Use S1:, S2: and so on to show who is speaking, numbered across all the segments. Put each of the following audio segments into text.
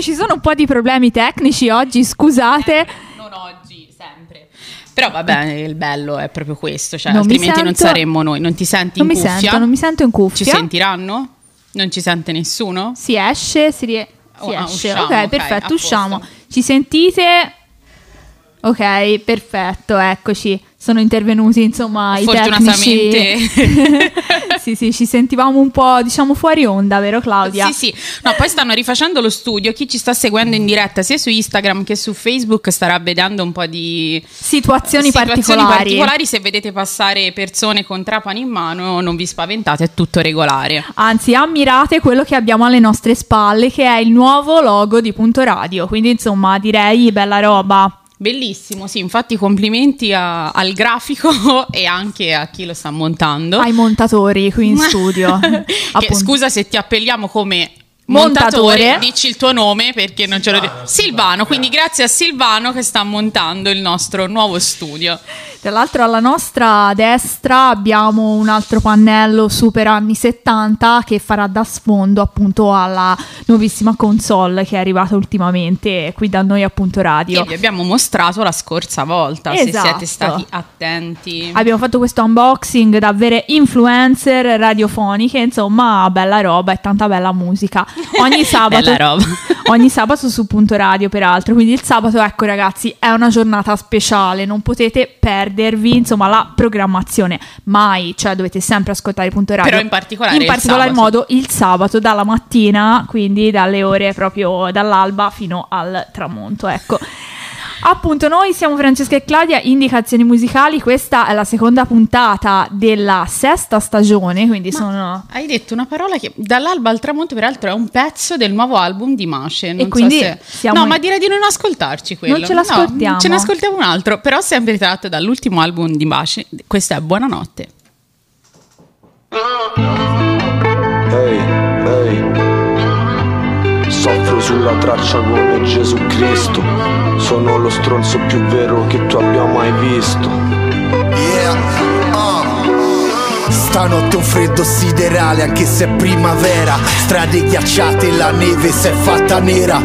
S1: tutti, ci sono un po' di problemi tecnici oggi, scusate.
S2: Non oggi, sempre. Però vabbè, il bello è proprio questo, cioè, non altrimenti sento, non saremmo noi. Non ti senti
S1: non
S2: in
S1: mi
S2: cuffia?
S1: Sento, non mi sento in cuffia.
S2: Ci sentiranno? Non ci sente nessuno?
S1: Si esce, si, rie- si oh, esce. Usciamo, ok, perfetto, usciamo. Ci sentite? Ok, perfetto, eccoci sono intervenuti insomma i tecnici. Sì sì ci sentivamo un po' diciamo fuori onda vero Claudia?
S2: sì sì. No poi stanno rifacendo lo studio. Chi ci sta seguendo in diretta sia su Instagram che su Facebook starà vedendo un po' di
S1: situazioni, situazioni particolari.
S2: particolari. Se vedete passare persone con trapani in mano non vi spaventate è tutto regolare.
S1: Anzi ammirate quello che abbiamo alle nostre spalle che è il nuovo logo di Punto Radio. Quindi insomma direi bella roba
S2: Bellissimo, sì, infatti complimenti a, al grafico e anche a chi lo sta montando.
S1: Ai montatori qui in studio.
S2: che, scusa se ti appelliamo come montatore, montatore, dici il tuo nome perché non ce lo dico. Silvano, quindi grazie a Silvano che sta montando il nostro nuovo studio.
S1: Tra l'altro alla nostra destra abbiamo un altro pannello super anni 70 che farà da sfondo appunto alla nuovissima console che è arrivata ultimamente qui da noi appunto radio.
S2: Che vi abbiamo mostrato la scorsa volta, esatto. se siete stati attenti.
S1: Abbiamo fatto questo unboxing da vere influencer radiofoniche, insomma bella roba e tanta bella musica. Ogni sabato, ogni sabato su punto radio peraltro, quindi il sabato ecco ragazzi è una giornata speciale, non potete perdere perdervi insomma la programmazione mai, cioè dovete sempre ascoltare il punto radio.
S2: Però in particolare
S1: in particolar modo il sabato dalla mattina, quindi dalle ore proprio dall'alba fino al tramonto, ecco. Appunto, noi siamo Francesca e Claudia, indicazioni musicali. Questa è la seconda puntata della sesta stagione. Quindi
S2: Ma
S1: sono.
S2: Hai detto una parola che dall'alba al tramonto, peraltro, è un pezzo del nuovo album di Masce. Non
S1: e quindi
S2: so se...
S1: siamo...
S2: No, ma direi di non ascoltarci quello.
S1: Non ce l'ascoltiamo.
S2: No, ce ne ascoltiamo un altro, però sempre tratto dall'ultimo album di Masce. Questa è Buonanotte.
S3: Ehi, ehi. Sulla traccia come Gesù Cristo. Sono lo stronzo più vero che tu abbia mai visto.
S4: Stanotte un freddo siderale anche se è primavera. Strade ghiacciate la neve si è fatta nera.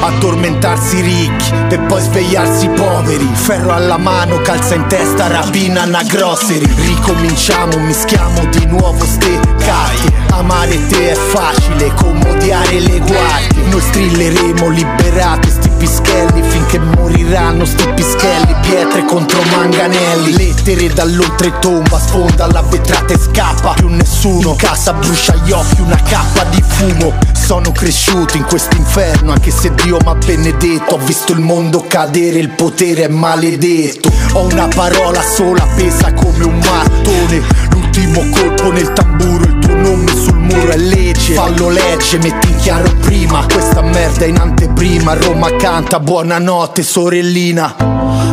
S4: Addormentarsi ricchi per poi svegliarsi poveri. Ferro alla mano, calza in testa, rapina una grocery. Ricominciamo, mischiamo di nuovo ste carte. Amare te è facile, comodiare le guardie. Noi strilleremo liberati sti pischelli Finché moriranno sti pischelli. Pietre contro manganelli Lettere dall'oltretomba Sfonda la vetrata e scappa. Più nessuno in casa brucia gli occhi Una cappa di fumo. Sono cresciuto in quest'inferno Anche se Dio m'ha benedetto. Ho visto il mondo cadere Il potere è maledetto. Ho una parola sola pesa come un mattone. L'ultimo colpo nel tamburo Il tuo nome sul muro è legge. Fallo legge, metti in chiaro prima Questa merda in anteprima. Roma canta, buonanotte sorellina.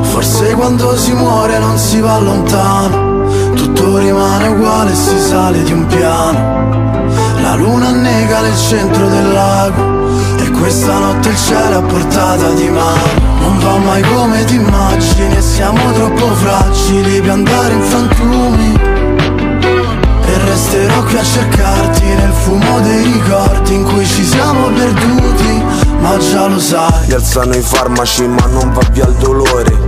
S5: Forse quando si muore non si va lontano. Tutto rimane uguale e si sale di un piano. La luna annega nel centro del lago E questa notte il cielo è a portata di mano. Non va mai come ti immagini siamo troppo fragili per andare in frantumi resterò qui a cercarti nel fumo dei ricordi in cui ci siamo perduti, ma già lo sai.
S3: Rialzano i farmaci ma non va via il dolore.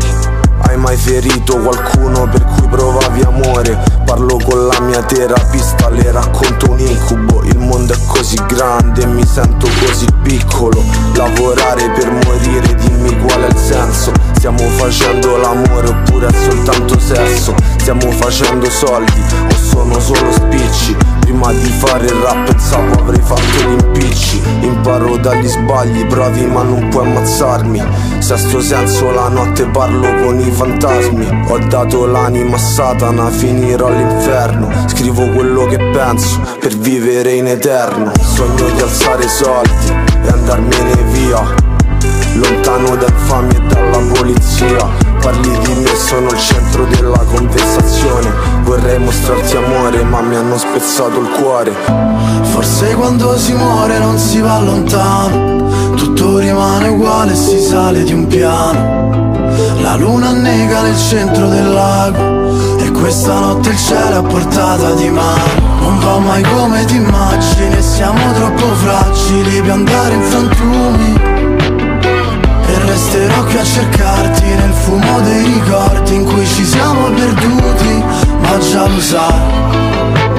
S3: Hai mai ferito qualcuno per cui provavi amore? Parlo con la mia terapista, le racconto un incubo Il mondo è così grande e mi sento così piccolo Lavorare per morire, dimmi qual è il senso Stiamo facendo l'amore oppure è soltanto sesso. Stiamo facendo soldi o sono solo spicci. Prima di fare il rap pensavo avrei fatto gli impicci. Imparo dagli sbagli, bravi ma non puoi ammazzarmi. Sesto senso la notte parlo con i fantasmi. Ho dato l'anima a Satana, finirò all'inferno Scrivo quello che penso per vivere in eterno. Sogno di alzare soldi e andarmene via Lontano da infamia e dalla polizia. Parli di me, sono il centro della conversazione. Vorrei mostrarti amore ma mi hanno spezzato il cuore.
S5: Forse quando si muore non si va lontano. Tutto rimane uguale e si sale di un piano. La luna annega nel centro del lago. Questa notte il cielo è a portata di mano. Non va mai come ti immagini Siamo troppo fragili. Per andare in frantumi. E resterò qui a cercarti Nel fumo dei ricordi In cui ci siamo perduti Ma già lo sai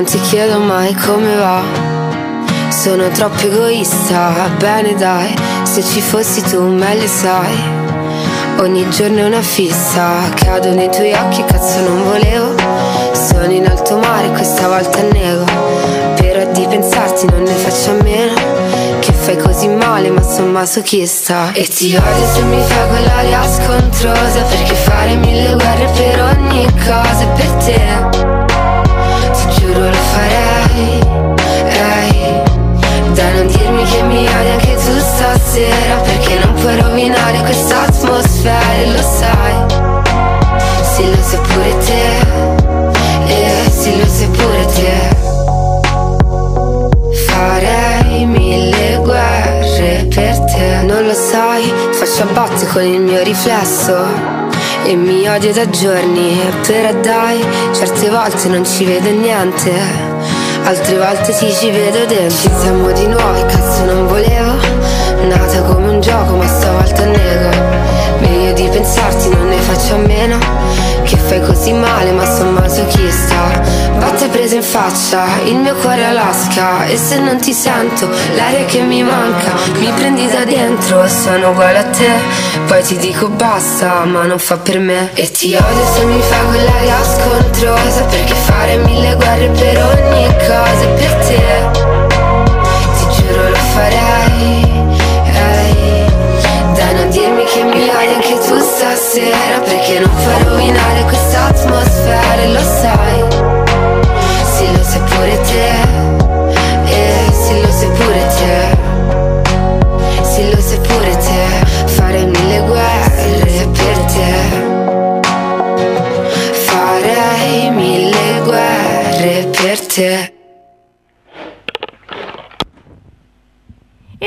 S6: Non ti chiedo mai come va. Sono troppo egoista, bene dai, se ci fossi tu meglio sai. Ogni giorno è una fissa, cado nei tuoi occhi, cazzo non volevo. Sono in alto mare, questa volta nego. Però di pensarti non ne faccio a meno. Che fai così male, ma sono masochista. E ti odio se mi fai quell'aria scontrosa. Perché fare mille guerre per ogni cosa è per te giuro lo farei hey. Da non dirmi che mi odi anche tu stasera Perché non puoi rovinare questa atmosfera lo sai. Sì lo sai pure te eh, Sì lo sai pure te. Farei mille guerre per te Non lo sai, faccio a botte con il mio riflesso e mi odio da giorni Però dai, certe volte non ci vedo niente. Altre volte sì ci vedo dentro. Ci siamo di nuovo, cazzo non volevo. Nata come un gioco ma stavolta nego Meglio di pensarti non ne faccio a meno. Che fai così male ma sono masochista Batte presa in faccia, il mio cuore Alaska E se non ti sento, l'aria che mi manca Mi prendi da dentro, sono uguale a te. Poi ti dico basta, ma non fa per me. E ti odio se mi fai quell'aria scontrosa Perché fare mille guerre per ogni cosa è per te. Ti giuro lo farei mi odi anche tu stasera Perché non fa rovinare questa atmosfera, lo sai. Sì lo sai pure te. Eh, sì lo sai pure te. Sì lo sai pure te. Fare mille guerre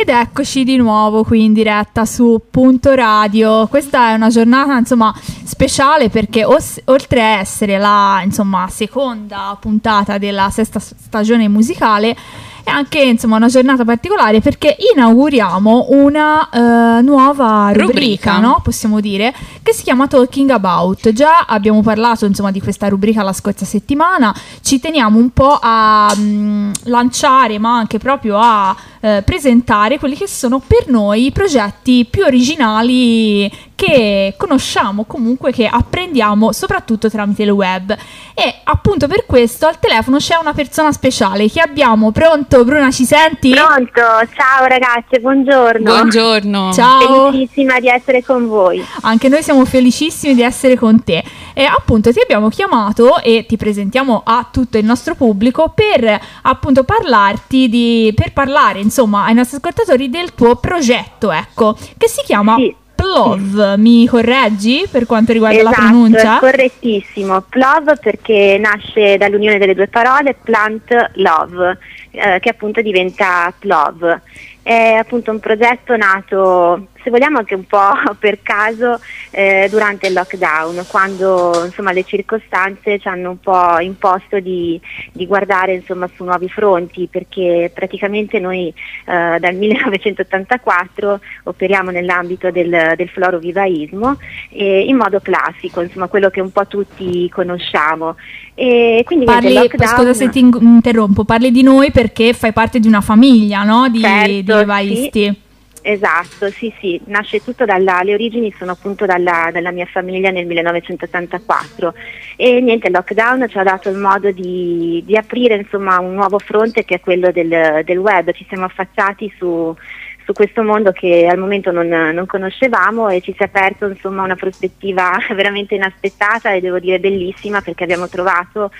S1: Ed eccoci di nuovo qui in diretta su Punto Radio. Questa è una giornata insomma speciale perché os- oltre a essere la insomma, seconda puntata della sesta stagione musicale è anche insomma una giornata particolare perché inauguriamo una uh, nuova rubrica, rubrica. No? possiamo dire, che si chiama Talking About. Già abbiamo parlato insomma di questa rubrica la scorsa settimana, ci teniamo un po' a um, lanciare ma anche proprio a uh, presentare quelli che sono per noi i progetti più originali che conosciamo comunque che apprendiamo soprattutto tramite il web e appunto per questo al telefono c'è una persona speciale che abbiamo pronto Bruna ci senti?
S7: Pronto, ciao ragazze, buongiorno.
S2: Buongiorno.
S7: Ciao. Felicissima di essere con voi.
S1: Anche noi siamo felicissimi di essere con te. E appunto ti abbiamo chiamato e ti presentiamo a tutto il nostro pubblico per appunto parlarti di per parlare insomma ai nostri ascoltatori del tuo progetto, ecco, che si chiama sì. Plov, mi correggi per quanto riguarda
S7: esatto,
S1: la pronuncia?
S7: correttissimo. Plov perché nasce dall'unione delle due parole plant love, eh, che appunto diventa plov. È appunto un progetto nato se vogliamo anche un po' per caso eh, durante il lockdown, quando insomma, le circostanze ci hanno un po' imposto di, di guardare insomma, su nuovi fronti, perché praticamente noi eh, dal 1984 operiamo nell'ambito del, del florovivaismo eh, in modo classico, insomma quello che un po' tutti conosciamo.
S1: E quindi parli, lockdown... Scusa se ti interrompo, parli di noi perché fai parte di una famiglia no? di, certo, di vivaisti.
S7: Sì. Esatto, sì, sì, nasce tutto dalla, le origini sono appunto dalla, dalla, mia famiglia nel 1984 e niente, il lockdown ci ha dato il modo di, di aprire insomma un nuovo fronte che è quello del, del web, ci siamo affacciati su, su questo mondo che al momento non, non, conoscevamo e ci si è aperto insomma una prospettiva veramente inaspettata e devo dire bellissima perché abbiamo trovato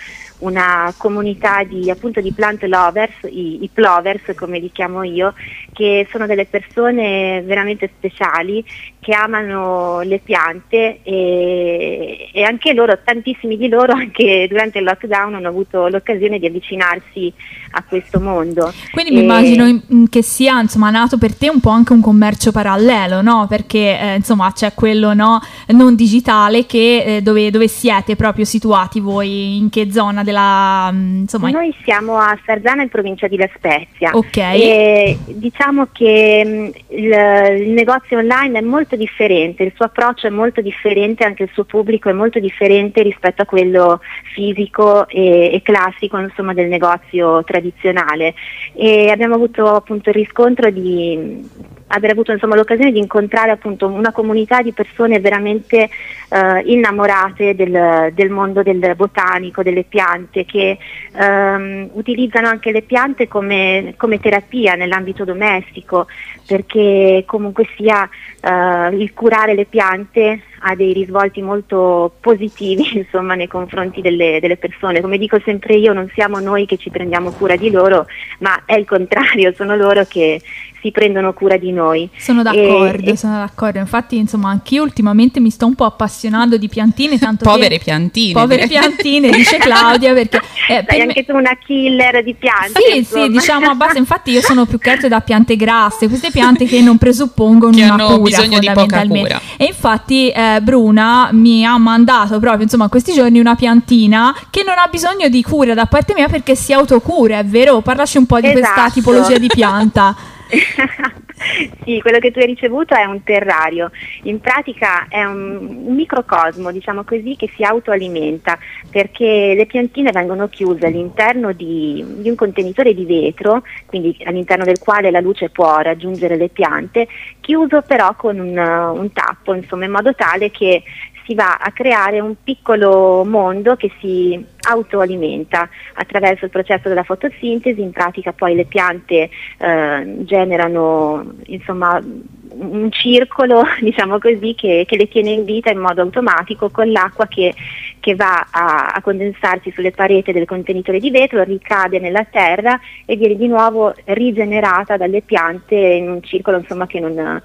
S7: una comunità di, appunto, di plant lovers, i, i, plovers come li chiamo io, che sono delle persone veramente speciali che amano le piante e, e, anche loro, tantissimi di loro anche durante il lockdown hanno avuto l'occasione di avvicinarsi a questo mondo.
S1: Quindi e... mi immagino che sia insomma, nato per te un po' anche un commercio parallelo, no? Perché eh, insomma c'è quello no, non digitale che, eh, dove, dove siete proprio situati voi, in che zona del la... Mm, insomma...
S7: Noi siamo a Sarzana in provincia di La Spezia.
S1: Ok.
S7: E diciamo che mm, il, il, negozio online è molto differente, il suo approccio è molto differente, anche il suo pubblico è molto differente rispetto a quello fisico e, e classico insomma, del negozio tradizionale. E abbiamo avuto appunto il riscontro di aver avuto insomma, l'occasione di incontrare appunto una comunità di persone veramente eh, innamorate del, del, mondo del botanico, delle piante, che ehm, utilizzano anche le piante come, come, terapia nell'ambito domestico, perché comunque sia eh, il curare le piante ha dei risvolti molto positivi insomma, nei confronti delle, delle, persone. Come dico sempre io, non siamo noi che ci prendiamo cura di loro, ma è il contrario, sono loro che si prendono cura di noi.
S1: Sono d'accordo, e, sono d'accordo. Infatti, insomma, anch'io ultimamente mi sto un po' appassionando di piantine. Tanto
S2: povere piantine.
S1: Povere piantine, dice Claudia, perché...
S7: Eh, Sei anche tu una killer di piante.
S1: Sì, insomma. sì, diciamo a base. Infatti io sono più che altro da piante grasse, queste piante che non presuppongono
S2: che
S1: una
S2: hanno
S1: cura
S2: bisogno di poca cura.
S1: E infatti eh, Bruna mi ha mandato proprio, insomma, questi giorni una piantina che non ha bisogno di cura da parte mia perché si autocura, è vero? Parlaci un po' di
S7: esatto.
S1: questa tipologia di pianta.
S7: sì, quello che tu hai ricevuto è un terrario, in pratica è un microcosmo, diciamo così, che si autoalimenta perché le piantine vengono chiuse all'interno di, di un contenitore di vetro, quindi all'interno del quale la luce può raggiungere le piante, chiuso però con un, un tappo, insomma, in modo tale che si va a creare un piccolo mondo che si autoalimenta attraverso il processo della fotosintesi, in pratica poi le piante eh, generano insomma, un circolo diciamo così, che, che, le tiene in vita in modo automatico con l'acqua che, che va a, a, condensarsi sulle pareti del contenitore di vetro, ricade nella terra e viene di nuovo rigenerata dalle piante in un circolo insomma, che non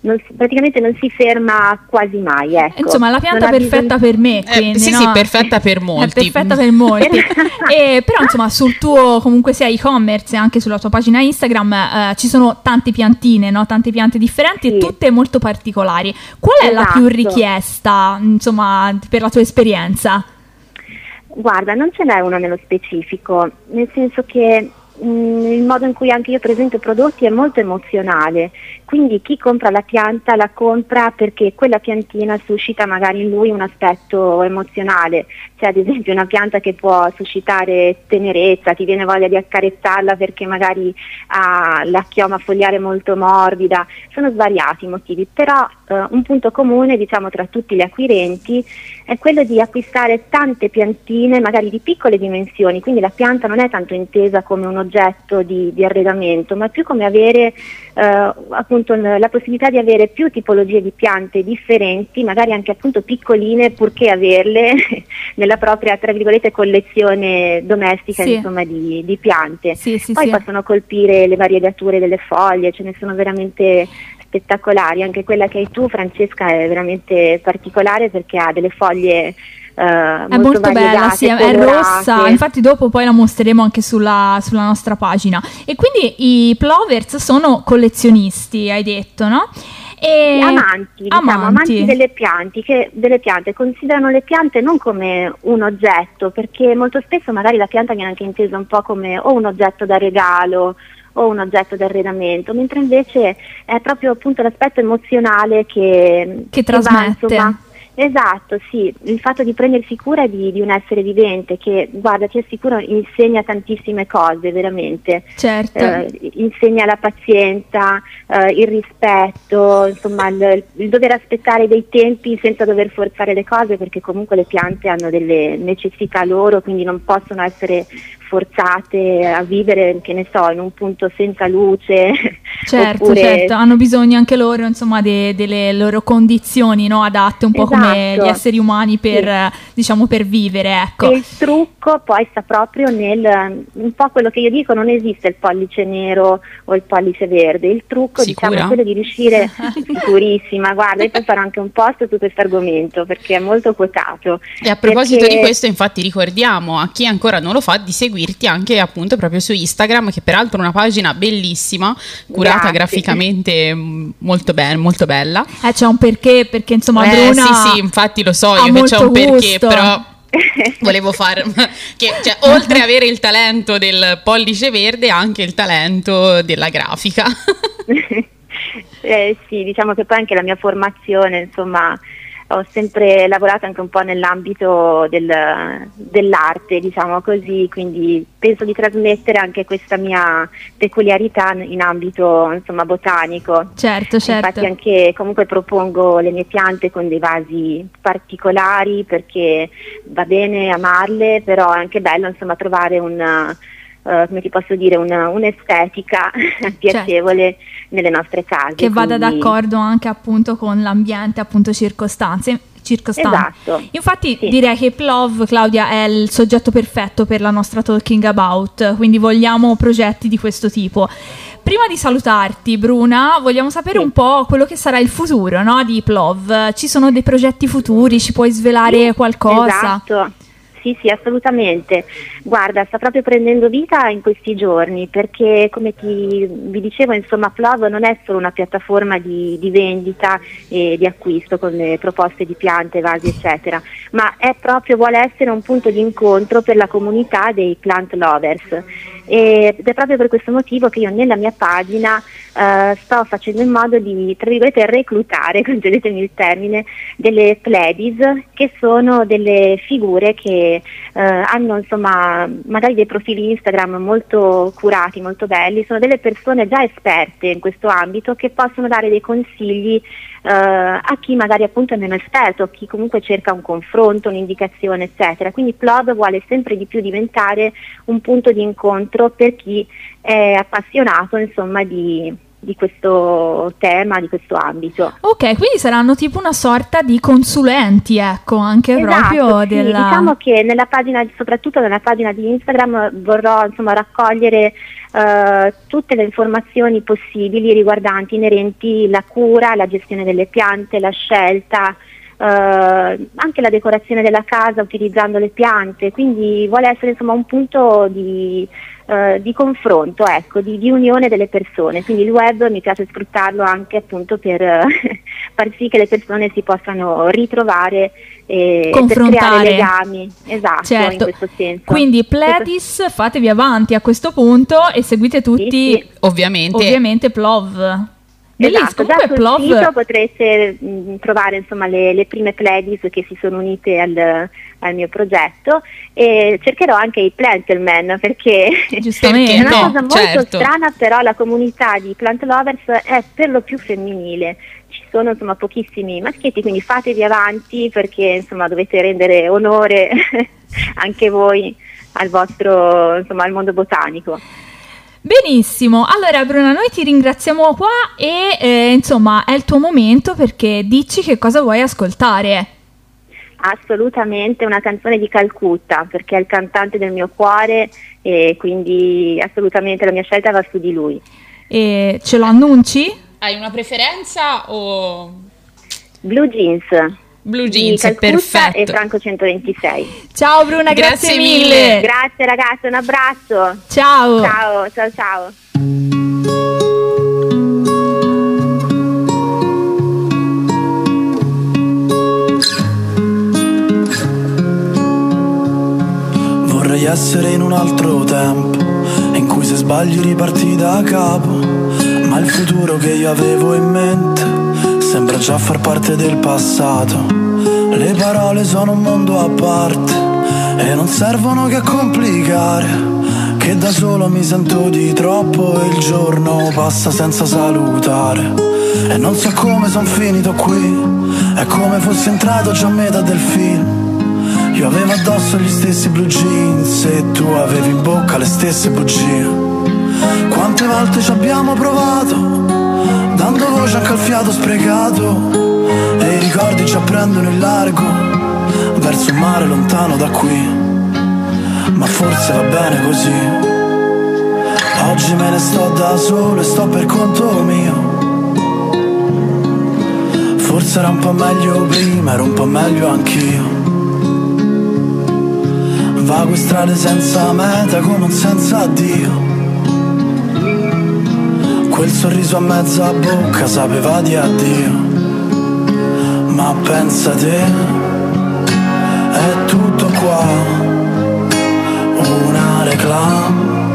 S7: non, praticamente non si ferma quasi mai. Ecco.
S1: Insomma, la pianta perfetta bisogno... per me. Quindi,
S2: eh, sì,
S1: no?
S2: sì, perfetta per molti.
S1: È perfetta per molti. e, però, insomma, sul tuo comunque sia e-commerce e anche sulla tua pagina Instagram eh, ci sono tante piantine, no? tante piante differenti sì. e tutte molto particolari. Qual è esatto. la più esatto. richiesta, insomma, per la tua esperienza?
S7: Guarda, non ce n'è una nello specifico, nel senso che Mm, il modo in cui anche io presento i prodotti è molto emozionale, quindi chi compra la pianta la compra perché quella piantina suscita magari in lui un aspetto emozionale, c'è ad esempio una pianta che può suscitare tenerezza, ti viene voglia di accarezzarla perché magari ha la chioma foliare molto morbida, sono svariati i motivi, però eh, un punto comune diciamo tra tutti gli acquirenti è quello di acquistare tante piantine magari di piccole dimensioni, quindi la pianta non è tanto intesa come un oggetto di, di arredamento, ma più come avere eh, appunto la possibilità di avere più tipologie di piante differenti, magari anche appunto piccoline, purché averle nella propria tra virgolette collezione domestica sì. insomma, di, di, piante.
S1: Sì, sì,
S7: Poi possono colpire le variegature delle foglie, ce ne sono veramente spettacolari, anche quella che hai tu Francesca è veramente particolare perché ha delle foglie
S1: È
S7: molto,
S1: molto bella, sì, è rossa, infatti dopo poi la mostreremo anche sulla, sulla, nostra pagina. E quindi i plovers sono collezionisti, hai detto, no?
S7: E amanti, diciamo, amanti. amanti delle, piante, che, delle piante, considerano le piante non come un oggetto, perché molto spesso magari la pianta viene anche intesa un po' come o un oggetto da regalo o un oggetto d'arredamento, mentre invece è proprio appunto l'aspetto emozionale che,
S1: che, che trasmette. Va, insomma,
S7: Esatto, sì, il fatto di prendersi cura di, di, un essere vivente che, guarda, ti assicuro, insegna tantissime cose, veramente.
S1: Certo.
S7: Eh, insegna la pazienza, eh, il rispetto, insomma, il, il, dover aspettare dei tempi senza dover forzare le cose, perché comunque le piante hanno delle necessità loro, quindi non possono essere forzate a vivere, che ne so, in un punto senza luce.
S1: Certo,
S7: oppure...
S1: certo, hanno bisogno anche loro, insomma, de- delle loro condizioni no? adatte, un po' esatto. come gli esseri umani per, sì. diciamo, per vivere. Ecco.
S7: E il trucco poi sta proprio nel, un po' quello che io dico, non esiste il pollice nero o il pollice verde, il trucco diciamo, è quello di riuscire, sicurissima, guarda, io poi farò anche un post su questo argomento perché è molto quotato.
S2: E a proposito perché... di questo, infatti, ricordiamo a chi ancora non lo fa di seguire seguirti anche appunto proprio su Instagram, che peraltro è una pagina bellissima, curata Grazie. graficamente mm, molto, be- molto bella.
S1: Eh, c'è un perché, perché insomma
S2: eh,
S1: Bruna
S2: Sì, sì, infatti lo so io che c'è un
S1: gusto.
S2: perché, però Volevo fare che cioè, oltre ad avere il talento del pollice verde, anche il talento della grafica.
S7: eh, sì, diciamo che poi anche la mia formazione, insomma, ho sempre lavorato anche un po' nell'ambito del, dell'arte, diciamo così, quindi penso di trasmettere anche questa mia peculiarità in ambito insomma, botanico.
S1: Certo, certo.
S7: Infatti anche comunque propongo le mie piante con dei vasi particolari perché va bene amarle, però è anche bello insomma, trovare un uh, come ti posso dire, una, un'estetica piacevole certo. nelle nostre case.
S1: Che vada quindi... d'accordo anche appunto con l'ambiente, appunto circostanze.
S7: Esatto.
S1: Infatti sì. direi che Plov, Claudia, è il soggetto perfetto per la nostra talking about, quindi vogliamo progetti di questo tipo. Prima di salutarti, Bruna, vogliamo sapere sì. un po' quello che sarà il futuro no, di Plov. Ci sono dei progetti futuri? Ci puoi svelare sì, qualcosa?
S7: Esatto. Sì, sì, assolutamente. Guarda, sta proprio prendendo vita in questi giorni perché, come ti, vi dicevo, insomma, Plov non è solo una piattaforma di, di vendita e di acquisto con le proposte di piante, vasi, eccetera, ma è proprio, vuole essere un punto di incontro per la comunità dei plant lovers. Ed è proprio per questo motivo che io nella mia pagina uh, sto facendo in modo di, tra virgolette, reclutare, concedetemi il termine, delle pledis che sono delle figure che uh, hanno insomma magari dei profili Instagram molto curati, molto belli, sono delle persone già esperte in questo ambito che possono dare dei consigli Uh, a chi magari appunto è meno esperto, a chi comunque cerca un confronto, un'indicazione, eccetera. Quindi Plod vuole sempre di più diventare un punto di incontro per chi è appassionato insomma di, di questo tema, di questo ambito.
S1: Ok, quindi saranno tipo una sorta di consulenti, ecco, anche
S7: esatto,
S1: proprio
S7: sì,
S1: della...
S7: Diciamo che nella pagina, soprattutto nella pagina di Instagram, vorrò insomma raccogliere Uh, tutte le informazioni possibili riguardanti inerenti la cura, la gestione delle piante, la scelta, anche la decorazione della casa utilizzando le piante, quindi vuole essere insomma un punto di, uh, di confronto, ecco, di, di, unione delle persone, quindi il web mi piace sfruttarlo anche appunto per far sì che le persone si possano ritrovare e per creare legami. Esatto, certo. in questo senso.
S1: Quindi Pledis, fatevi avanti a questo punto e seguite tutti, sì, sì.
S2: ovviamente,
S1: ovviamente Plov.
S7: Esatto, già sul Plov... sito potrete mh, trovare insomma, le, le, prime playlist che si sono unite al, al, mio progetto e cercherò anche i Plantlemen perché
S1: Giustamente,
S7: è una
S1: no,
S7: cosa molto
S1: certo.
S7: strana però la comunità di Plant Lovers è per lo più femminile. Ci sono insomma, pochissimi maschietti quindi fatevi avanti perché insomma, dovete rendere onore anche voi al vostro insomma, al mondo botanico
S1: Benissimo, allora Bruna, noi ti ringraziamo qua e eh, insomma è il tuo momento perché dici che cosa vuoi ascoltare.
S7: Assolutamente una canzone di Calcutta perché è il cantante del mio cuore e quindi assolutamente la mia scelta va su di lui.
S1: E ce lo annunci?
S2: Hai una preferenza o...
S7: Blue Jeans.
S2: Blue Jeans, perfetto.
S7: e Franco 126.
S1: Ciao Bruna, grazie, grazie mille. mille.
S7: Grazie ragazzi, un abbraccio.
S1: Ciao.
S7: Ciao, ciao, ciao.
S5: Vorrei essere in un altro tempo, in cui se sbagli riparti da capo, ma il futuro che io avevo in mente sembra già far parte del passato. Le parole sono un mondo a parte e non servono che a complicare. Che da solo mi sento di troppo e il giorno passa senza salutare. E non so come son finito qui, è come fossi entrato già a metà del film. Io avevo addosso gli stessi blue jeans e tu avevi in bocca le stesse bugie. Quante volte ci abbiamo provato? Dando voce anche al fiato sprecato. E i ricordi ci apprendono in largo verso un mare lontano da qui. Ma forse va bene così. Oggi me ne sto da solo e sto per conto mio. Forse era un po' meglio prima ero un po' meglio anch'io. Vago strade senza meta come un senza Dio Quel sorriso a mezza bocca sapeva di addio. Ma pensa te, è tutto qua. Una reclam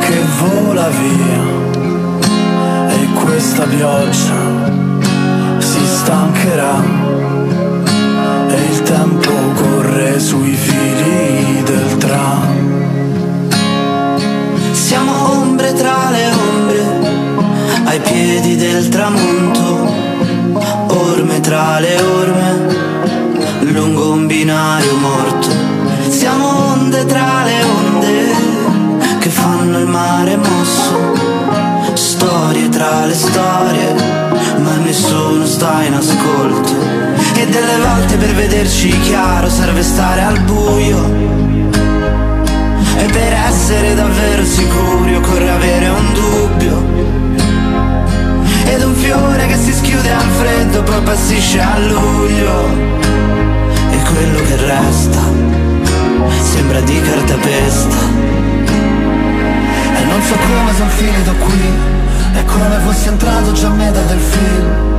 S5: che vola via.
S8: E questa pioggia si stancherà. E il tempo corre sui fili
S9: piedi del tramonto, orme tra le orme, lungo un binario morto. Siamo onde tra le onde che fanno il mare mosso storie tra le storie, ma nessuno sta in ascolto. E delle volte per vederci chiaro serve stare al buio. E per essere davvero sicuri occorre avere un dubbio. Fiore che si schiude al freddo poi passisce a luglio. E quello che resta sembra di cartapesta.
S8: E non so come sono finito qui è come fossi entrato già a metà del film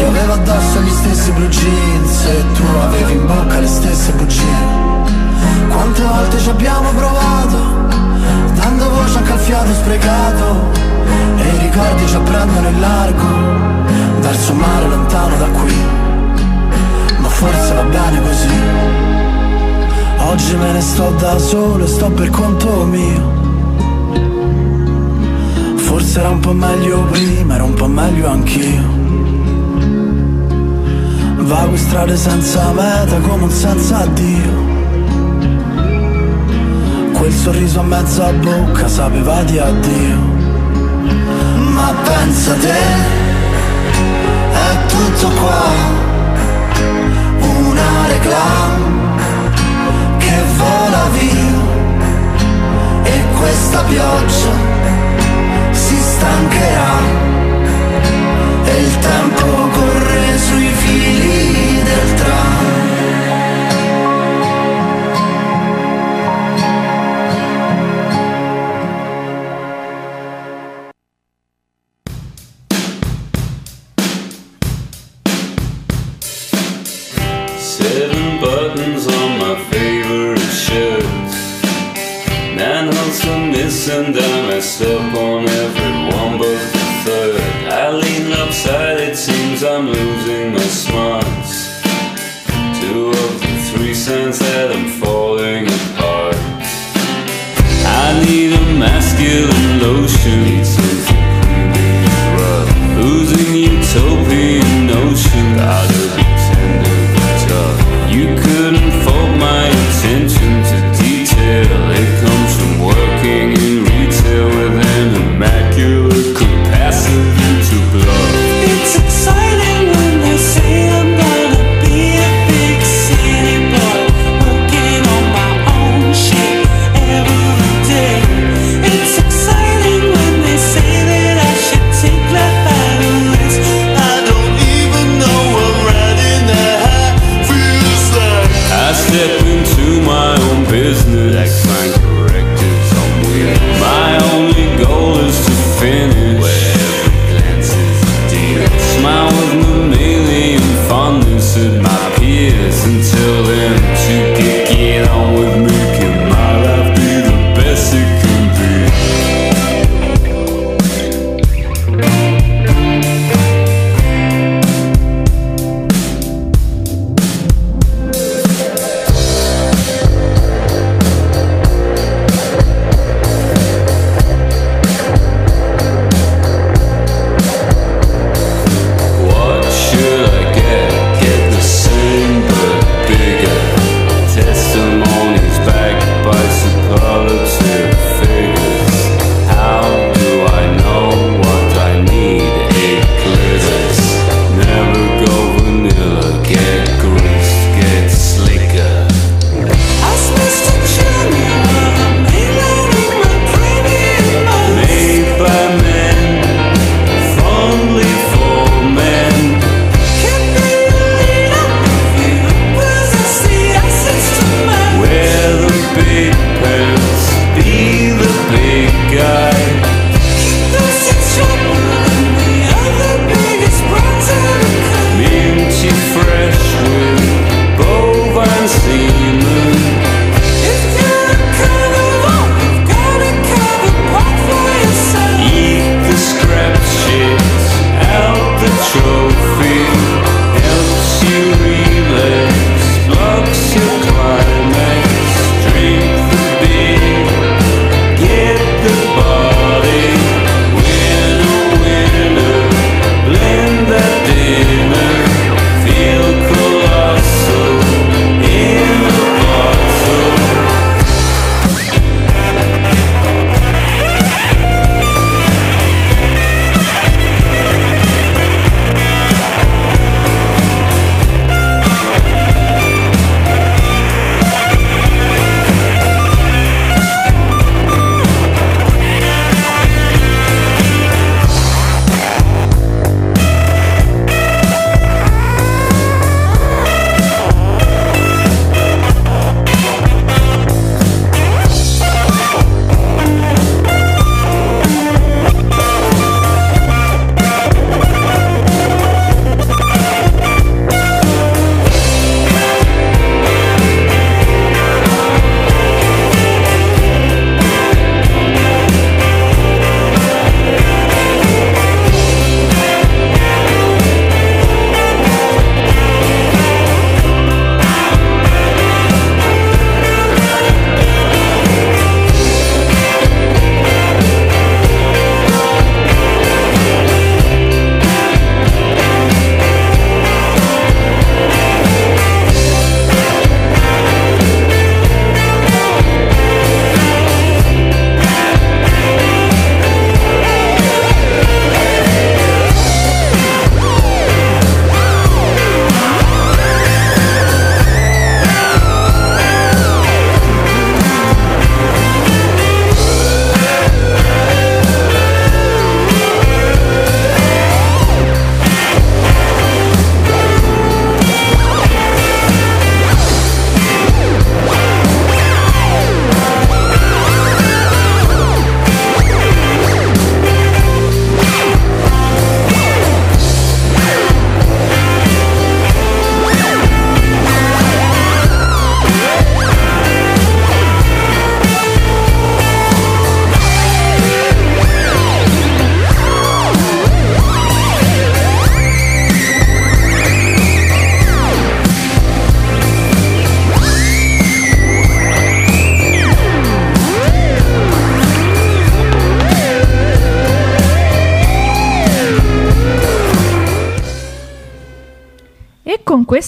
S8: Io avevo addosso gli stessi blue jeans E tu avevi in bocca le stesse bugie Quante volte ci abbiamo provato fiato sprecato E i ricordi ci prendono in largo Verso un mare lontano da qui Ma forse va bene così Oggi me ne sto da solo e sto per conto mio Forse era un po' meglio prima, era un po' meglio anch'io. Vago strade senza meta come un senza addio. Quel sorriso a mezza bocca sapeva di addio. Ma pensa te, è tutto qua. Una reclam che vola via. E questa pioggia stancherà e il tempo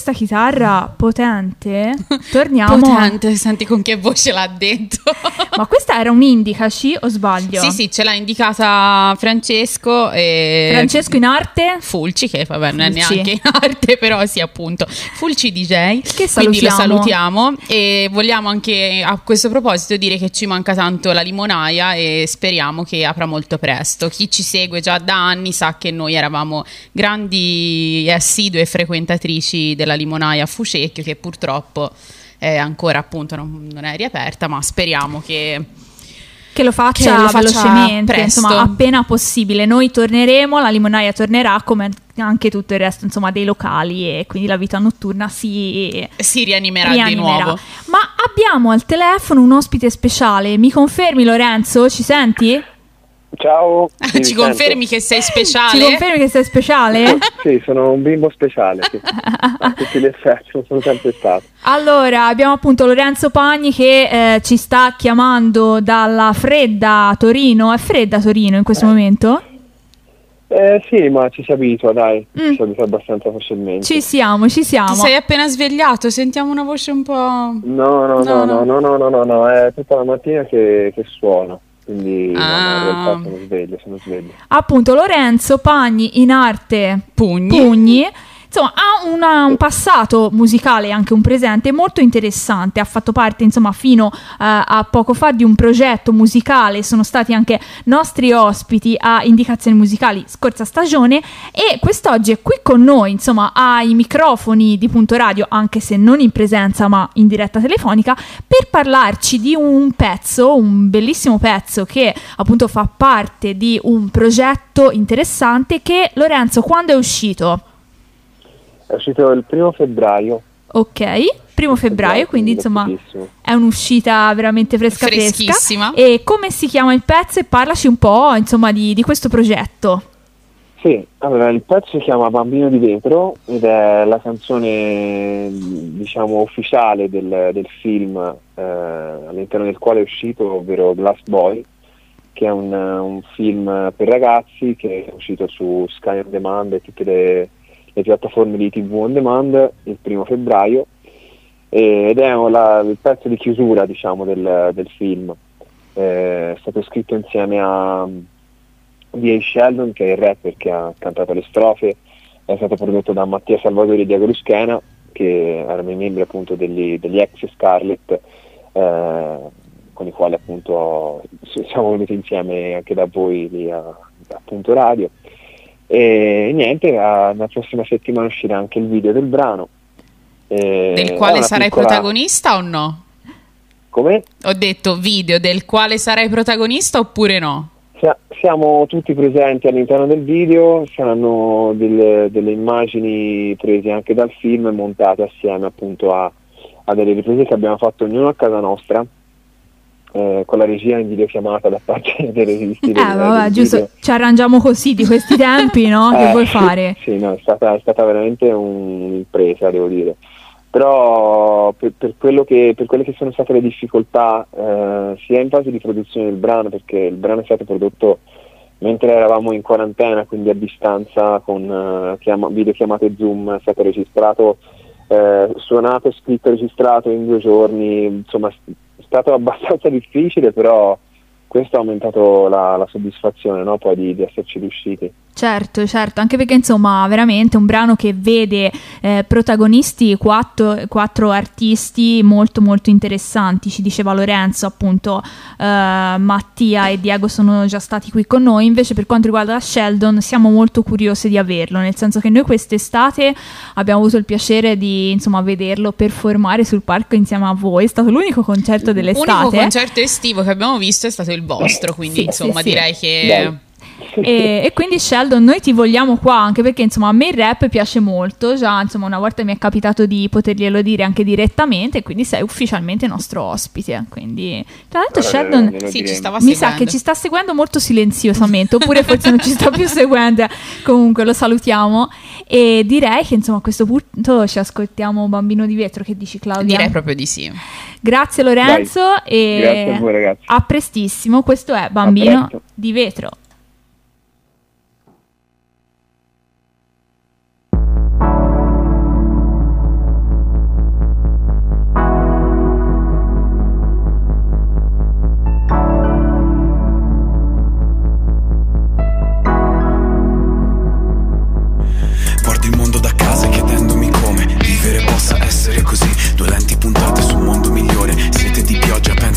S1: questa chitarra potente torniamo.
S2: Potente, senti con che voce l'ha detto.
S1: Ma questa era un indicaci o sbaglio?
S2: Sì, sì, ce l'ha indicata Francesco. E...
S1: Francesco in arte?
S2: Fulci, che vabbè, non è neanche in arte, però sì, appunto. Fulci DJ.
S1: Che salutiamo.
S2: Quindi lo salutiamo. E vogliamo anche a questo proposito dire che ci manca tanto la limonaia e speriamo che apra molto presto. Chi ci segue già da anni sa che noi eravamo grandi e assidue frequentatrici della limonaia a Fucecchio, che purtroppo è ancora appunto non, non è riaperta, ma speriamo che
S1: che lo faccia, che lo faccia velocemente, presto. insomma, appena possibile. Noi torneremo, la limonaia tornerà come anche tutto il resto, insomma, dei locali e quindi la vita notturna si,
S2: si rianimerà, rianimerà, di nuovo.
S1: Ma abbiamo al telefono un ospite speciale. Mi confermi Lorenzo? Ci senti?
S10: Ciao.
S2: Ci confermi che sei speciale?
S1: Ci confermi che sei speciale?
S10: sì, sono un bimbo speciale. Sì. A tutti gli effetti, non sono sempre stato.
S1: Allora, abbiamo appunto Lorenzo Pagni che eh, ci sta chiamando dalla fredda Torino. È fredda Torino in questo eh. momento?
S10: Eh sì, ma ci si abitua, dai, mm. ci si abitua abbastanza facilmente.
S1: Ci siamo, ci siamo. Ti
S2: sei appena svegliato, sentiamo una voce un po'...
S10: No, no, no, no, no, no, no, no, no, no. è tutta la mattina che, che suona quindi ah. no, in realtà sono sveglio, sono sveglio.
S1: Appunto Lorenzo Pagni in arte
S2: Pugni,
S1: Pugni insomma, ha una, un passato musicale e anche un presente molto interessante. Ha fatto parte, insomma, fino uh, a poco fa di un progetto musicale. Sono stati anche nostri ospiti a indicazioni musicali scorsa stagione. E quest'oggi è qui con noi, insomma, ai microfoni di Punto Radio, anche se non in presenza, ma in diretta telefonica, per parlarci di un pezzo, un bellissimo pezzo che appunto fa parte di un progetto interessante che Lorenzo quando è uscito?
S10: È uscito il primo febbraio.
S1: Ok, primo febbraio, quindi insomma è un'uscita veramente fresca
S2: Freschissima.
S1: fresca. E come si chiama il pezzo e parlaci un po' insomma di, di questo progetto.
S10: Sì, allora il pezzo si chiama Bambino di vetro ed è la canzone diciamo ufficiale del, del film eh, all'interno del quale è uscito, ovvero Glass Boy, che è un, un, film per ragazzi che è uscito su Sky On Demand e tutte le le piattaforme di TV on demand il primo febbraio ed è la, il pezzo di chiusura diciamo, del, del film. Eh, è stato scritto insieme a D.A. Sheldon che è il rapper che ha cantato le strofe, è stato prodotto da Mattia Salvatori e Diego Ruschena che erano i membri appunto degli, degli ex Scarlet eh, con i quali appunto siamo venuti insieme anche da voi lì a, appunto radio e niente, la, la prossima settimana uscirà anche il video del brano.
S2: del quale sarai piccola... protagonista o no?
S10: Come?
S2: Ho detto video del quale sarai protagonista oppure no?
S10: Siamo tutti presenti all'interno del video, saranno delle, delle immagini prese anche dal film e montate assieme appunto a, a delle riprese che abbiamo fatto ognuno a casa nostra eh, con la regia in videochiamata da parte dei registi. Eh,
S1: del, vabbè, del giusto, video. ci arrangiamo così di questi tempi, no? che eh, vuoi fare?
S10: Sì, no, è stata, è stata veramente un'impresa, devo dire. Però per, per, che, per, quelle che sono state le difficoltà, eh, sia in fase di produzione del brano, perché il brano è stato prodotto mentre eravamo in quarantena, quindi a distanza con uh, chiama, videochiamate Zoom, è stato registrato, eh, suonato, scritto, registrato in due giorni, insomma stato abbastanza difficile, però questo ha aumentato la, la soddisfazione no? poi di, di esserci riusciti.
S1: Certo, certo, anche perché insomma veramente un brano che vede eh, protagonisti quattro, quattro, artisti molto molto interessanti, ci diceva Lorenzo appunto eh, Mattia e Diego sono già stati qui con noi, invece per quanto riguarda Sheldon siamo molto curiosi di averlo, nel senso che noi quest'estate abbiamo avuto il piacere di insomma vederlo performare sul palco insieme a voi, è stato l'unico concerto dell'estate.
S2: L'unico concerto estivo che abbiamo visto è stato il vostro, quindi sì, insomma sì, direi sì. che... Dai
S1: e, e, quindi Sheldon noi ti vogliamo qua anche perché insomma a me il rap piace molto. Già insomma una volta mi è capitato di poterglielo dire anche direttamente quindi sei ufficialmente nostro ospite. Quindi tra l'altro Sheldon
S2: sì, mi
S1: seguendo. sa che ci sta seguendo molto silenziosamente oppure forse non ci sta più seguendo. Comunque lo salutiamo. E direi che insomma a questo punto ci ascoltiamo Bambino di Vetro. Che dici Claudia?
S2: direi proprio di sì.
S1: Grazie Lorenzo.
S10: Dai. e grazie a, voi, ragazzi.
S1: a prestissimo. Questo è Bambino di Vetro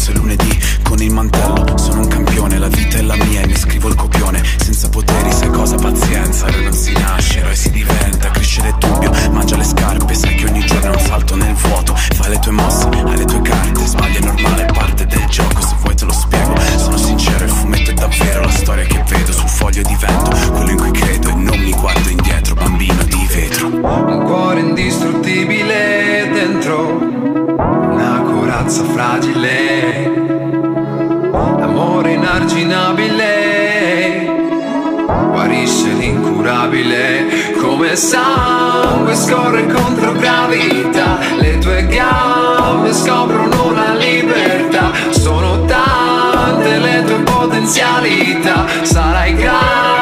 S11: penso è lunedì Con il mantello sono un campione La vita è la mia e ne scrivo il copione.
S12: Senza poteri sai cosa? Pazienza Eroi non si nasce, eroi si diventa Crescere è dubbio, mangia le scarpe Sai che ogni giorno è un salto nel vuoto. Fa le tue mosse, hai le tue carte Sbagli è normale, è parte del gioco Se vuoi te lo spiego, sono sincero Il fumetto è davvero la storia che vedo Sul foglio di vento quello in cui credo E non mi guardo indietro, bambino di vetro.
S11: Un cuore indistruttibile dentro corazza fragile, l'amore inarginabile, guarisce l'incurabile, come sangue scorre contro gravità, le tue gambe scoprono la libertà, sono tante le tue potenzialità, sarai grande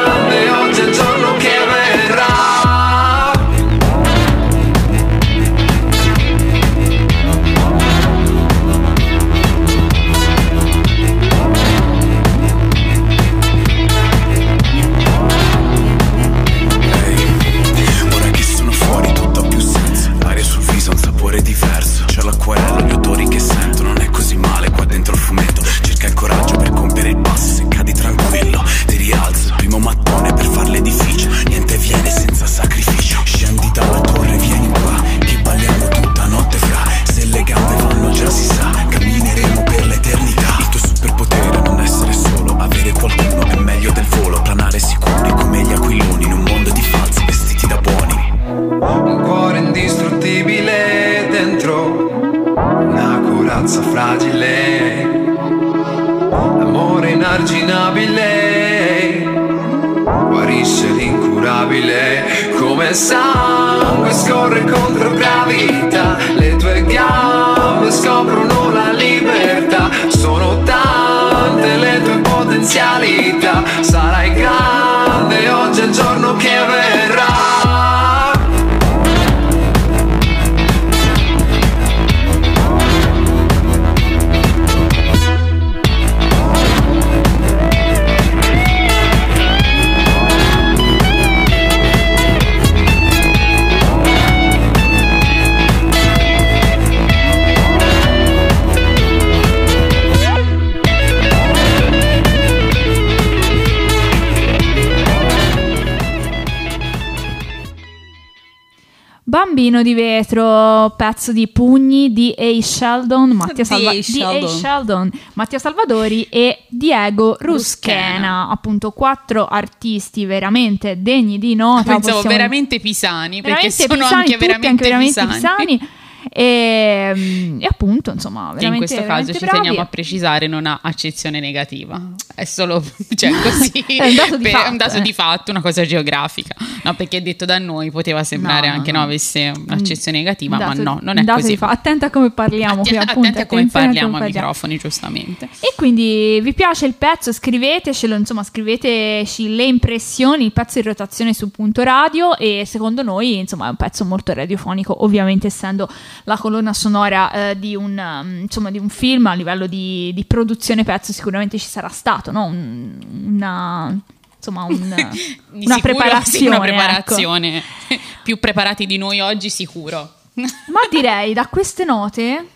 S1: Vetro, pezzo di pugni di A. Sheldon, Mattia,
S2: Di
S1: Salva- di A.
S2: Sheldon.
S1: Sheldon, Mattia Salvadori e Diego Ruschena,
S2: Ruschena.
S1: appunto quattro artisti veramente degni di nota.
S2: Pensavo
S1: possiamo-
S2: veramente pisani, perché
S1: veramente
S2: sono
S1: pisani,
S2: anche veramente,
S1: anche veramente
S2: pisani.
S1: pisani. E, mm, e appunto, insomma,
S2: Che
S1: veramente,
S2: in questo caso ci
S1: bravi.
S2: teniamo a precisare non ha accezione negativa, è solo cioè, così,
S1: È un dato di
S2: per-
S1: fatto,
S2: un dato
S1: eh.
S2: di fatto, una cosa geografica. No, perché detto da noi poteva sembrare
S1: No,
S2: anche
S1: no.
S2: avesse un'accezione negativa,
S1: dato-
S2: ma no, non è così.
S1: fa- Attenta a come parliamo qui, appunto.
S2: Attenti a come parliamo a microfoni, giustamente.
S1: E quindi vi piace il pezzo? Scrivetecelo, insomma, scriveteci le impressioni, il pezzo in rotazione su punto radio e secondo noi, insomma, è un pezzo molto radiofonico, ovviamente essendo la colonna sonora eh, di, un, um, insomma, di un film a livello di, di produzione pezzo sicuramente ci sarà stato, no? Un- una insomma un- una preparazione,
S2: sì, una
S1: ecco.
S2: preparazione. Più preparati di noi oggi sicuro.
S1: Ma direi da queste note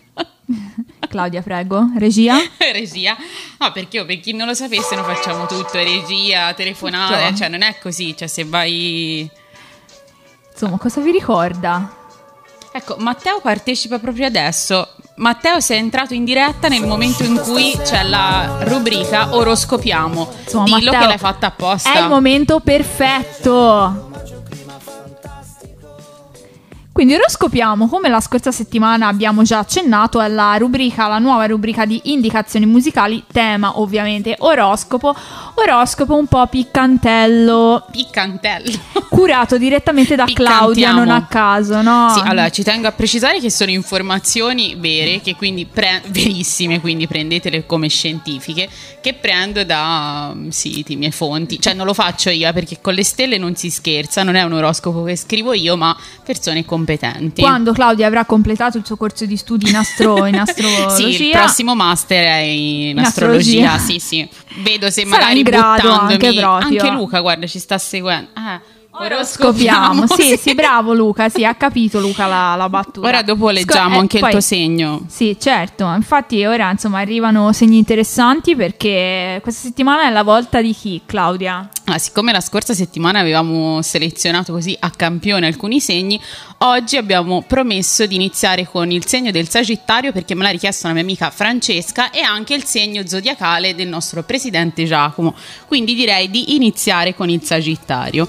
S1: Claudia, prego, regia.
S2: regia? No, perché io, per chi non lo sapesse, noi facciamo tutto, regia, telefonate,
S1: Tutto.
S2: cioè non è così, cioè se vai...
S1: Insomma, cosa vi ricorda?
S2: Ecco, Matteo partecipa proprio adesso. Matteo sei entrato in diretta nel momento in cui c'è la rubrica Oroscopiamo.
S1: Insomma,
S2: Dillo
S1: Matteo,
S2: che l'hai fatta apposta.
S1: È il momento perfetto. Quindi oroscopiamo, come la scorsa settimana abbiamo già accennato, alla rubrica, la nuova rubrica di indicazioni musicali, tema ovviamente oroscopo, oroscopo un po' piccantello,
S2: Piccantello.
S1: curato direttamente da Claudia, non a caso, no?
S2: Sì, allora ci tengo a precisare che sono informazioni vere, che quindi pre- verissime, quindi prendetele come scientifiche, che prendo da mm, siti, miei fonti. Cioè non lo faccio io, eh, perché con le stelle non si scherza, non è un oroscopo che scrivo io, ma persone competenti.
S1: Quando Claudia avrà completato il suo corso di studi in, astro, in astrologia,
S2: Sì, il prossimo master è in,
S1: In
S2: astrologia.
S1: astrologia.
S2: Sì, sì. Vedo se
S1: Sarà
S2: magari
S1: in grado anche proprio.
S2: anche Luca, guarda, ci sta seguendo. Eh,
S1: Scopiamo, sì, sì, bravo Luca, sì, ha capito Luca la, la battuta.
S2: Ora dopo leggiamo
S1: Sco- eh,
S2: anche
S1: poi-
S2: il tuo segno.
S1: Sì, certo, infatti ora insomma arrivano segni interessanti perché questa settimana è la volta di chi, Claudia?
S2: Ah, siccome la scorsa settimana avevamo selezionato così a campione alcuni segni, oggi abbiamo promesso di iniziare con il segno del Sagittario perché me l'ha richiesto una mia amica Francesca e anche il segno zodiacale del nostro presidente Giacomo. Quindi direi di iniziare con il Sagittario.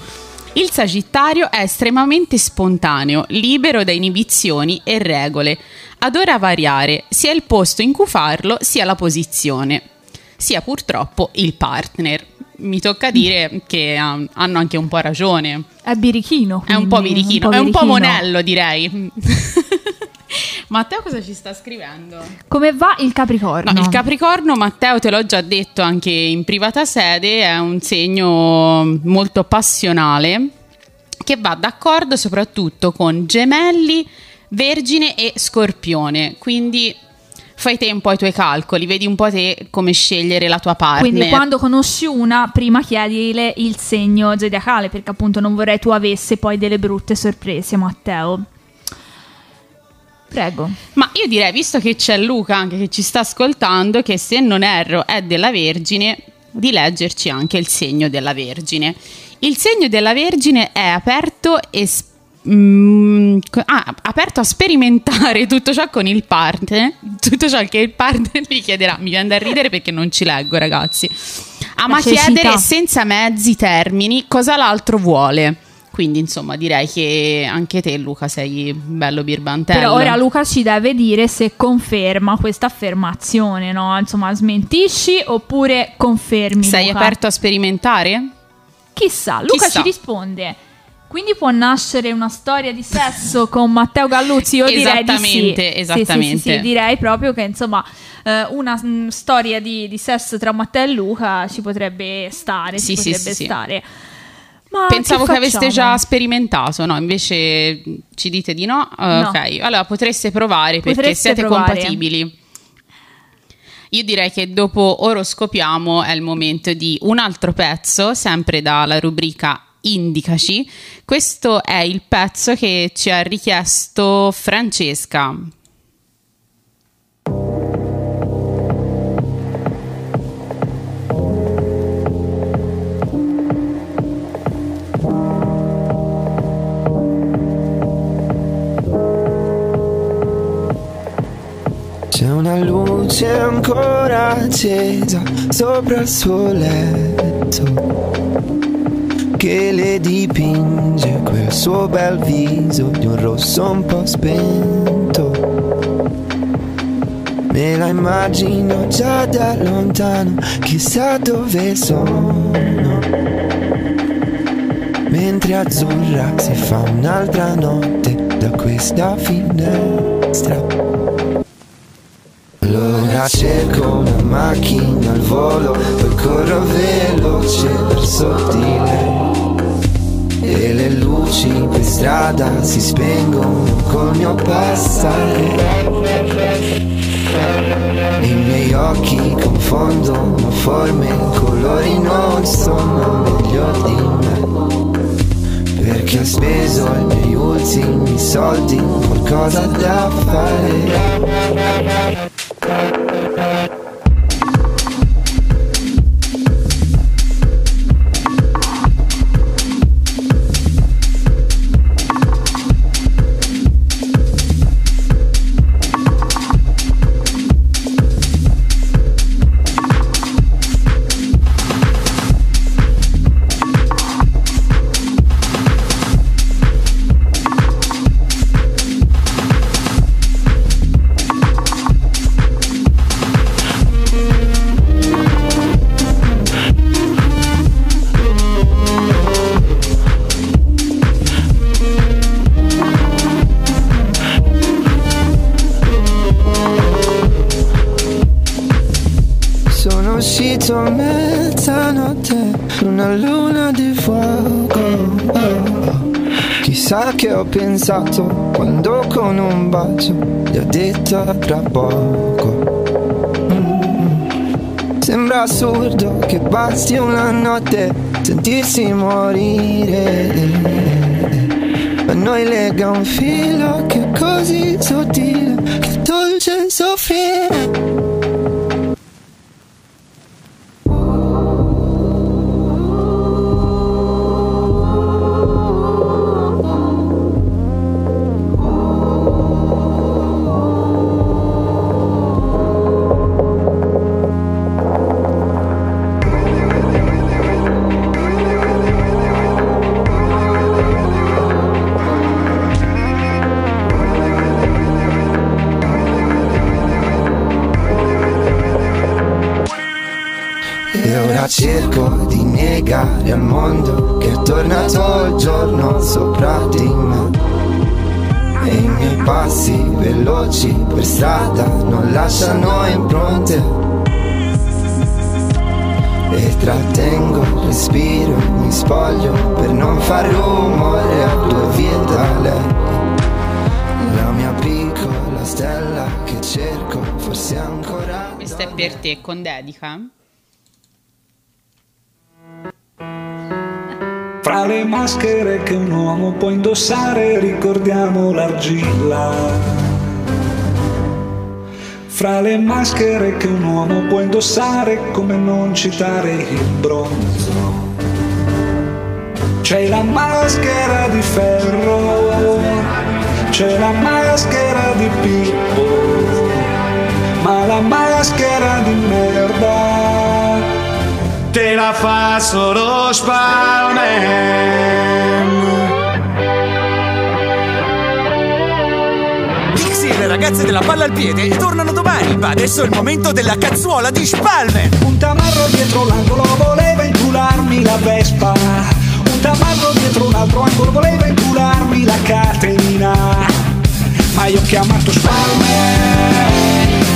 S2: Il Sagittario è estremamente spontaneo, libero da inibizioni e regole. Adora variare sia il posto in cui farlo, sia la posizione, sia purtroppo il partner. Mi tocca dire che um, hanno anche un po' ragione.
S1: È birichino.
S2: È un po'
S1: quindi,
S2: birichino,
S1: un po'
S2: è un po'
S1: birichino.
S2: monello direi. Matteo cosa ci sta scrivendo?
S1: Come va il Capricorno?
S2: No, il Capricorno, Matteo, te l'ho già detto anche in privata sede, è un segno molto passionale che va d'accordo soprattutto con gemelli, vergine e scorpione. Quindi fai te un po' i tuoi calcoli, vedi un po' te come scegliere la tua partner.
S1: Quindi quando conosci una, prima chiedile il segno zodiacale, perché appunto non vorrei tu avesse poi delle brutte sorprese, Matteo. Prego.
S2: Ma io direi, visto che c'è Luca anche che ci sta ascoltando, che se non erro è della Vergine, di leggerci anche il segno della Vergine. Il segno della Vergine è aperto e s- mm, ah, aperto a sperimentare tutto ciò con il partner, tutto ciò che il partner vi chiederà. Mi viene da ridere perché non ci leggo, ragazzi. Ama chiedere senza mezzi termini cosa l'altro vuole. Quindi, insomma, direi che anche te, Luca, sei bello birbantello.
S1: Però ora Luca ci deve dire se conferma questa affermazione, no? Insomma, smentisci oppure confermi.
S2: Sei
S1: Luca?
S2: aperto a sperimentare?
S1: Chissà, Luca
S2: Chissà.
S1: ci risponde. Quindi può nascere una storia di sesso con Matteo Galluzzi? Io direi di sì.
S2: Esattamente,
S1: Sì, sì. Sì, direi proprio che insomma eh, una mm, storia di, di sesso tra Matteo e Luca ci potrebbe stare.
S2: Sì,
S1: ci potrebbe stare. Ma
S2: Pensavo
S1: che
S2: che aveste già sperimentato, no? Invece ci dite di no? Eh,
S1: No.
S2: Ok, allora potreste provare perché
S1: Potreste
S2: siete
S1: provare.
S2: compatibili. Io direi che dopo Oroscopiamo è il momento di un altro pezzo, sempre dalla rubrica Indicaci. Questo è il pezzo che ci ha richiesto Francesca.
S13: C'è una luce ancora accesa sopra il suo letto che le dipinge quel suo bel viso di un rosso un po' spento. Me la immagino già da lontano, chissà dove sono. Mentre azzurra si fa un'altra notte da questa finestra. Allora cerco una macchina al volo, poi corro veloce verso di lei. E le luci per strada si spengono col mio passare. I miei occhi confondono forme colori, non sono meglio di me. Perché ho speso i miei ultimi soldi, qualcosa da fare. Pensato quando con un bacio gli ho detto a tra poco. Mm. Sembra assurdo che basti una notte sentirsi morire. Ma noi lega un filo che è così sottile, che è dolce soffrire. Cerco di negare al mondo che è tornato il giorno sopra di me. E i miei passi veloci per strada non lasciano impronte. E trattengo il respiro, mi spoglio per non far rumore a due vie da lei. La mia piccola stella che cerco, forse ancora.
S2: Questa è per te con dedica.
S14: Fra le maschere che un uomo può indossare ricordiamo l'argilla. Fra le maschere che un uomo può indossare come non citare il bronzo. C'è la maschera di ferro, c'è la maschera di Pippo, ma la maschera di merda te la fa solo Spalman.
S15: Pixie e le ragazze della palla al piede tornano domani, ma adesso è il momento della cazzuola di Spalman.
S14: Un tamarro dietro l'angolo voleva incularmi la Vespa. Un tamarro dietro un altro angolo voleva incularmi la catenina. Ma io ho chiamato Spalman,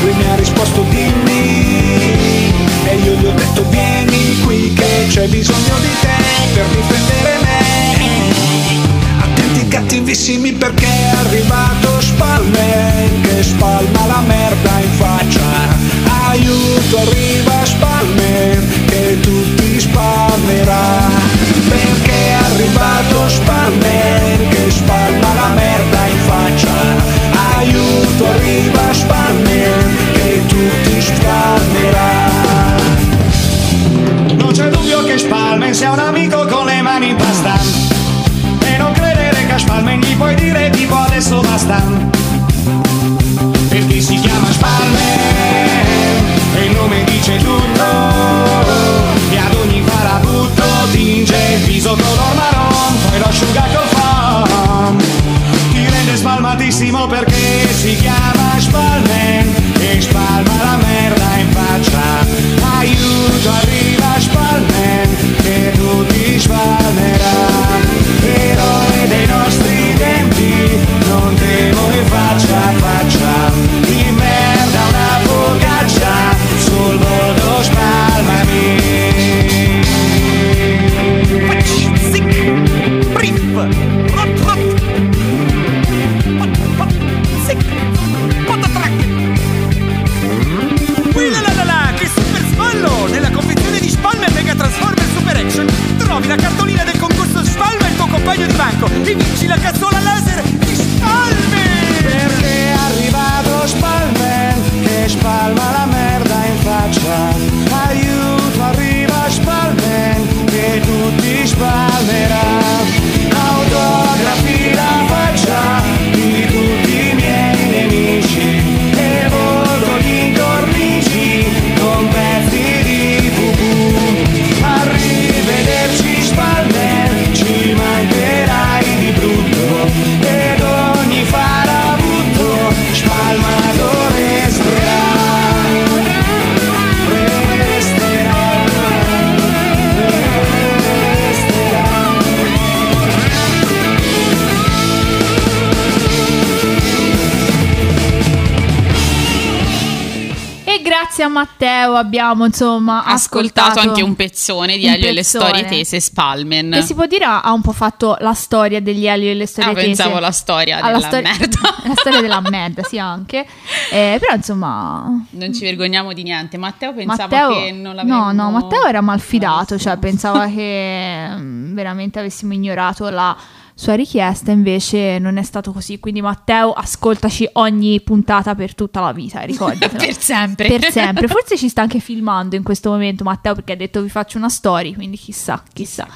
S14: lui mi ha risposto dimmi. E io gli ho detto vieni qui che c'è bisogno di te per difendere me. Attenti cattivissimi perché è arrivato Spalman che spalma la merda in faccia. Aiuto arriva Spalman che tutti spalmerà.
S1: Grazie a Matteo abbiamo insomma
S2: Ascoltato,
S1: ascoltato
S2: anche un pezzone di Elio e le
S1: pezzone.
S2: storie tese Spalmen.
S1: Che si può dire ha un po' fatto la storia degli Elio e le storie
S2: Ah,
S1: tese.
S2: pensavo la storia
S1: Alla
S2: della
S1: storia-
S2: merda.
S1: la storia della merda, sì, anche. Eh, però insomma.
S2: Non ci vergogniamo di niente. Matteo pensava
S1: Matteo,
S2: che non l'avremmo...
S1: no, no, Matteo era malfidato, cioè pensava che mm, veramente avessimo ignorato la sua richiesta, invece non è stato così. Quindi Matteo, ascoltaci ogni puntata per tutta la vita, ricordatelo.
S2: Per sempre.
S1: Per sempre. Forse ci sta anche filmando in questo momento Matteo perché ha detto vi faccio una story, quindi chissà, chissà.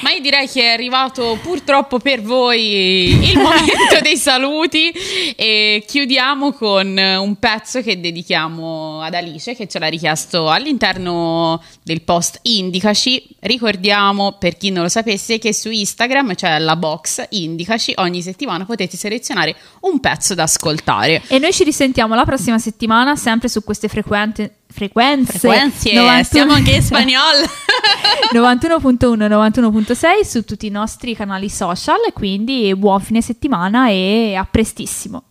S2: Ma io direi che è arrivato purtroppo per voi il momento dei saluti e chiudiamo con un pezzo che dedichiamo ad Alice che ce l'ha richiesto all'interno del post Indicaci. Ricordiamo per chi non lo sapesse che su Instagram c'è la box box indicaci, ogni settimana potete selezionare un pezzo da ascoltare.
S16: E noi ci risentiamo la prossima settimana sempre su queste frequente frequenze.
S2: Frequenze, 91... Eh, siamo anche in spagnolo.
S16: 91.1, 91.6 su tutti i nostri canali social, quindi buon fine settimana e a prestissimo.